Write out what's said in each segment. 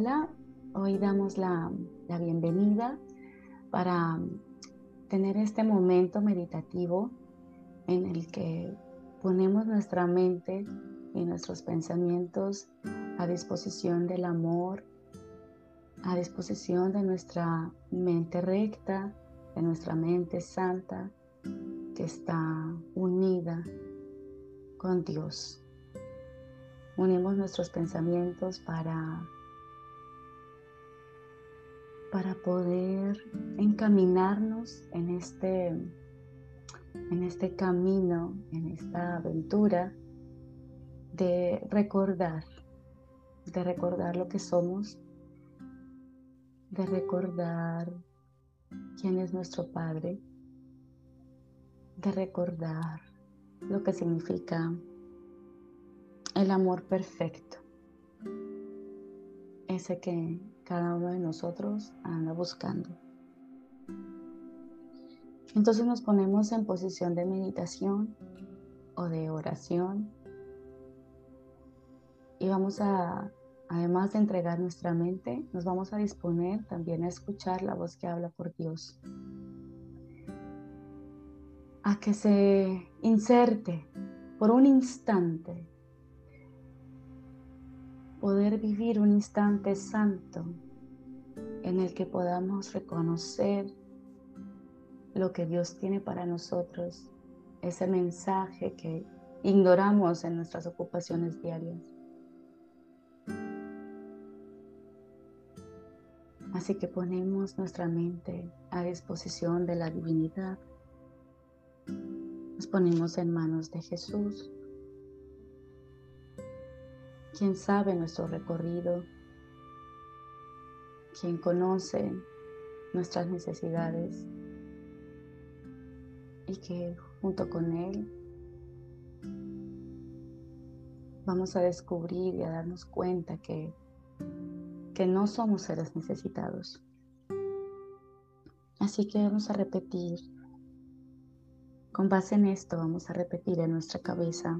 Hola, hoy damos la, la bienvenida para tener este momento meditativo en el que ponemos nuestra mente y nuestros pensamientos a disposición del amor, a disposición de nuestra mente recta, de nuestra mente santa, que está unida con Dios. Unimos nuestros pensamientos para para poder encaminarnos en este, en este camino, en esta aventura de recordar, de recordar lo que somos, de recordar quién es nuestro Padre, de recordar lo que significa el amor perfecto, ese que cada uno de nosotros anda buscando. Entonces nos ponemos en posición de meditación o de oración y vamos a, además de entregar nuestra mente, nos vamos a disponer también a escuchar la voz que habla por Dios. A que se inserte por un instante poder vivir un instante santo en el que podamos reconocer lo que Dios tiene para nosotros, ese mensaje que ignoramos en nuestras ocupaciones diarias. Así que ponemos nuestra mente a disposición de la divinidad. Nos ponemos en manos de Jesús quien sabe nuestro recorrido, quien conoce nuestras necesidades y que junto con Él vamos a descubrir y a darnos cuenta que, que no somos seres necesitados. Así que vamos a repetir, con base en esto vamos a repetir en nuestra cabeza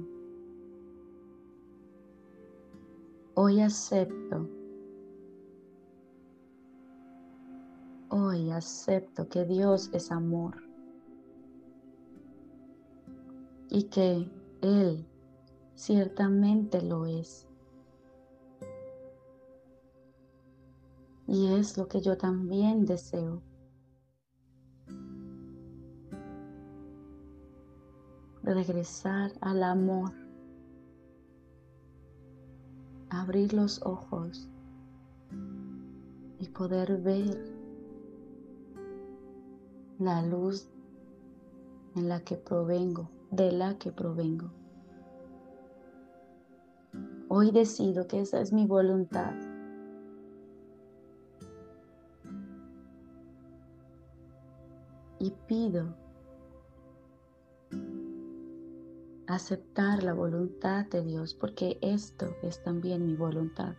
Hoy acepto. Hoy acepto que Dios es amor y que Él ciertamente lo es. Y es lo que yo también deseo. Regresar al amor abrir los ojos y poder ver la luz en la que provengo, de la que provengo. Hoy decido que esa es mi voluntad. Y pido aceptar la voluntad de Dios, porque esto es también mi voluntad.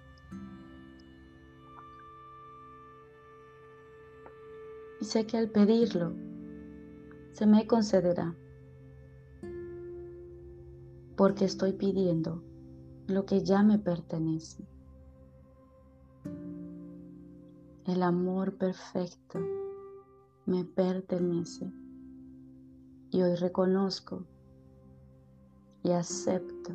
Y sé que al pedirlo, se me concederá, porque estoy pidiendo lo que ya me pertenece. El amor perfecto me pertenece y hoy reconozco y acepto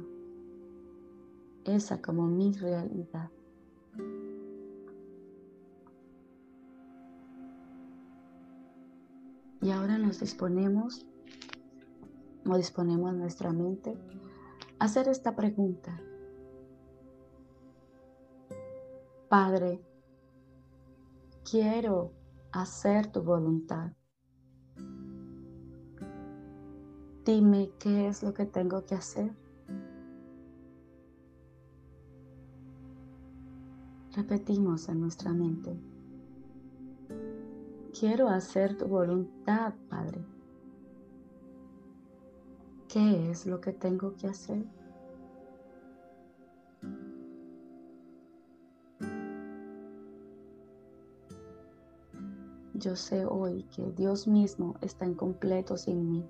esa como mi realidad. Y ahora nos disponemos o disponemos nuestra mente a hacer esta pregunta. Padre, quiero hacer tu voluntad. Dime qué es lo que tengo que hacer. Repetimos en nuestra mente. Quiero hacer tu voluntad, Padre. ¿Qué es lo que tengo que hacer? Yo sé hoy que Dios mismo está incompleto sin mí.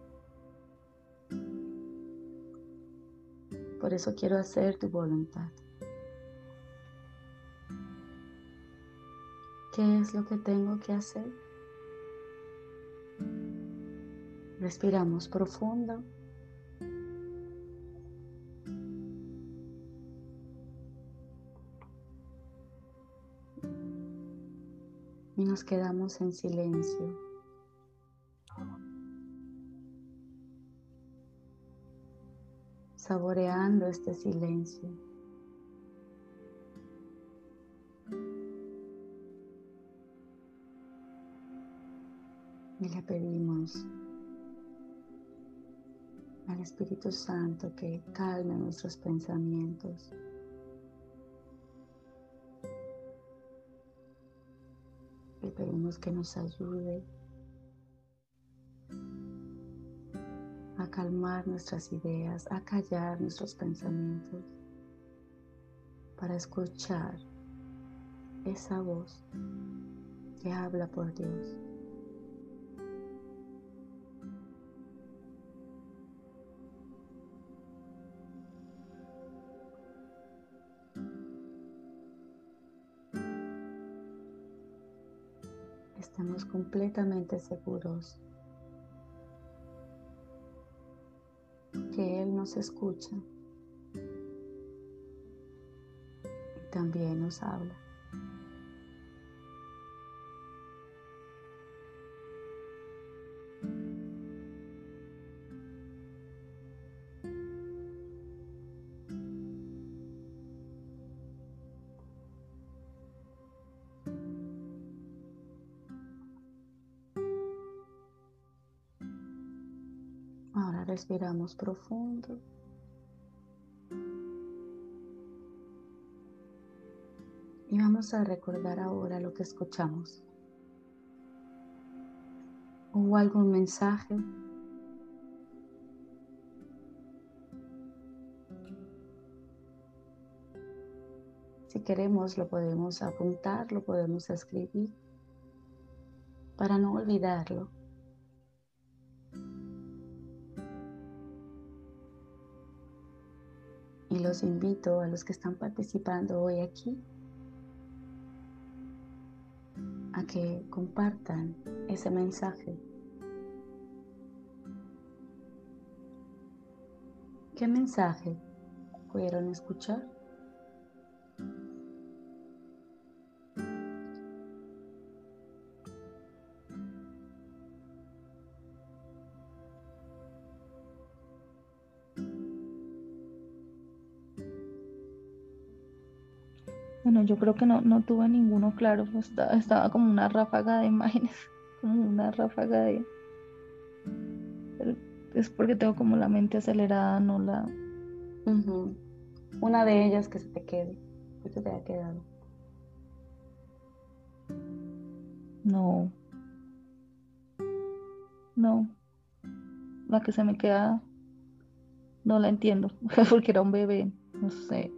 Por eso quiero hacer tu voluntad. ¿Qué es lo que tengo que hacer? Respiramos profundo. Y nos quedamos en silencio. Saboreando este silencio. Y le pedimos al Espíritu Santo que calme nuestros pensamientos. Le pedimos que nos ayude calmar nuestras ideas, a callar nuestros pensamientos, para escuchar esa voz que habla por Dios. estamos completamente seguros que Él nos escucha y también nos habla. Respiramos profundo. Y vamos a recordar ahora lo que escuchamos. ¿Hubo algún mensaje? Si queremos lo podemos apuntar, lo podemos escribir para no olvidarlo. Y los invito a los que están participando hoy aquí a que compartan ese mensaje. ¿Qué mensaje pudieron escuchar? Bueno, yo creo que no, no tuve ninguno claro, estaba, como una ráfaga de imágenes, como una ráfaga de... es porque tengo como la mente acelerada, no la... Una de ellas que se te quede, que se te haya quedado. No. No. La que se me queda, no la entiendo, porque era un bebé, no sé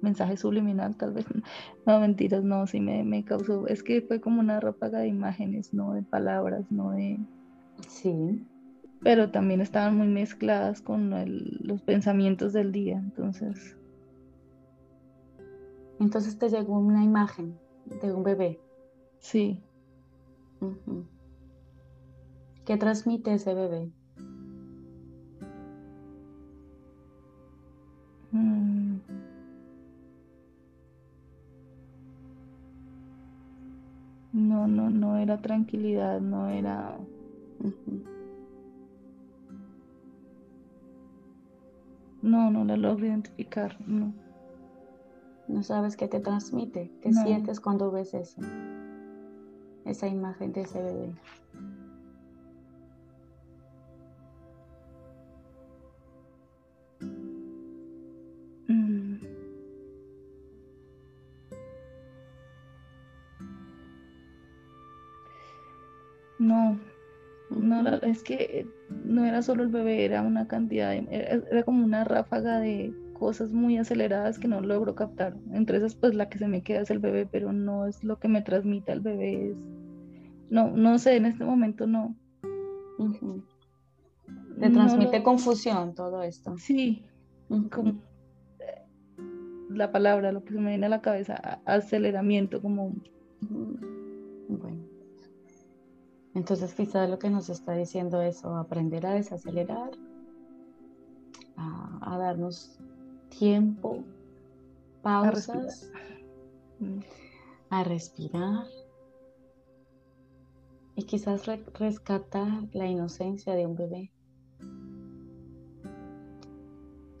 mensaje subliminal tal vez. No, mentiras, no, sí me, me causó, es que fue como una ráfaga de imágenes, no de palabras, no de... Sí. Pero también estaban muy mezcladas con los pensamientos del día, entonces... Entonces te llegó una imagen de un bebé. Sí. ¿Qué transmite ese bebé? Era tranquilidad, no era... No, no la logro identificar, no. No sabes qué te transmite, qué sientes cuando ves eso, esa imagen de ese bebé. No, no, es que no era solo el bebé, era una cantidad, era, como una ráfaga de cosas muy aceleradas que no logro captar. Entre esas, pues la que se me queda es el bebé, pero no es lo que me transmite el bebé. no, no sé, en este momento no. ¿Te transmite confusión todo esto? Sí, como la palabra, lo que se me viene a la cabeza, aceleramiento, como Bueno. Entonces quizás lo que nos está diciendo es aprender a desacelerar, a, darnos tiempo, pausas, a respirar, y quizás rescatar la inocencia de un bebé,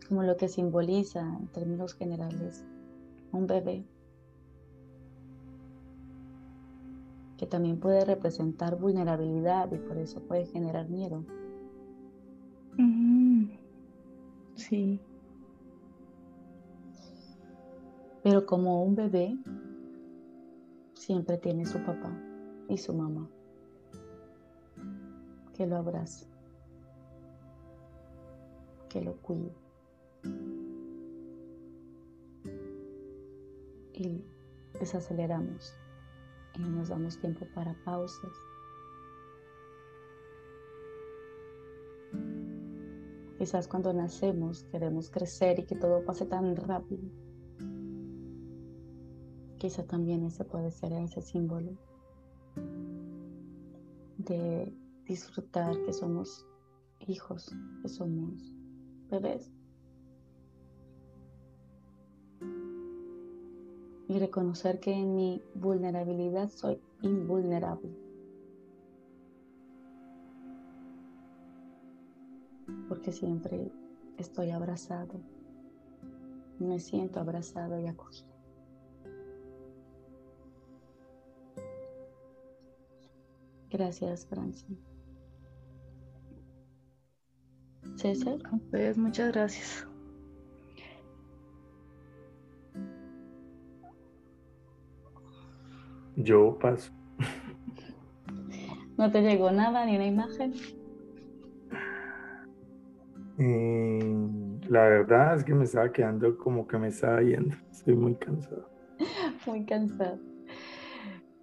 como lo que simboliza en términos generales un bebé. También puede representar vulnerabilidad y por eso puede generar miedo. Sí. Pero como un bebé, siempre tiene su papá y su mamá que lo abraza, que lo cuide. Y desaceleramos y nos damos tiempo para pausas. Quizás cuando nacemos queremos crecer y que todo pase tan rápido. Quizás también ese puede ser ese símbolo de disfrutar que somos hijos, que somos bebés. Y reconocer que en mi vulnerabilidad soy invulnerable. Porque siempre estoy abrazado, me siento abrazado y acogido. Gracias, Francia. César. Pues muchas gracias. Yo paso. ¿No te llegó nada, ni una imagen? Eh, la verdad es que me estaba quedando como que me estaba yendo. Estoy muy cansado. muy cansado.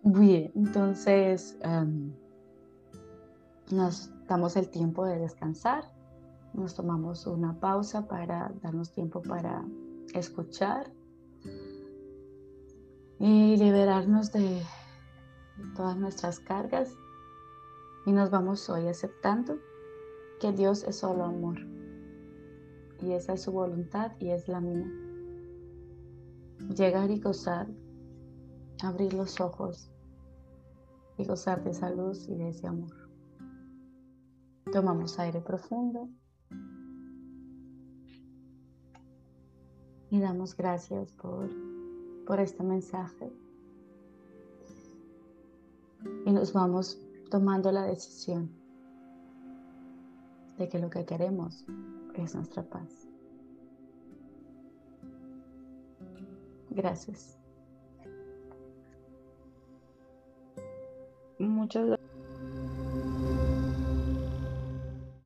Bien, entonces nos damos el tiempo de descansar. Nos tomamos una pausa para darnos tiempo para escuchar y liberarnos de todas nuestras cargas. Y nos vamos hoy aceptando que Dios es solo amor. Y esa es su voluntad y es la mía. Llegar y gozar, abrir los ojos y gozar de esa luz y de ese amor. Tomamos aire profundo y damos gracias por por este mensaje. Y nos vamos tomando la decisión de que lo que queremos es nuestra paz. Gracias. Muchas gracias.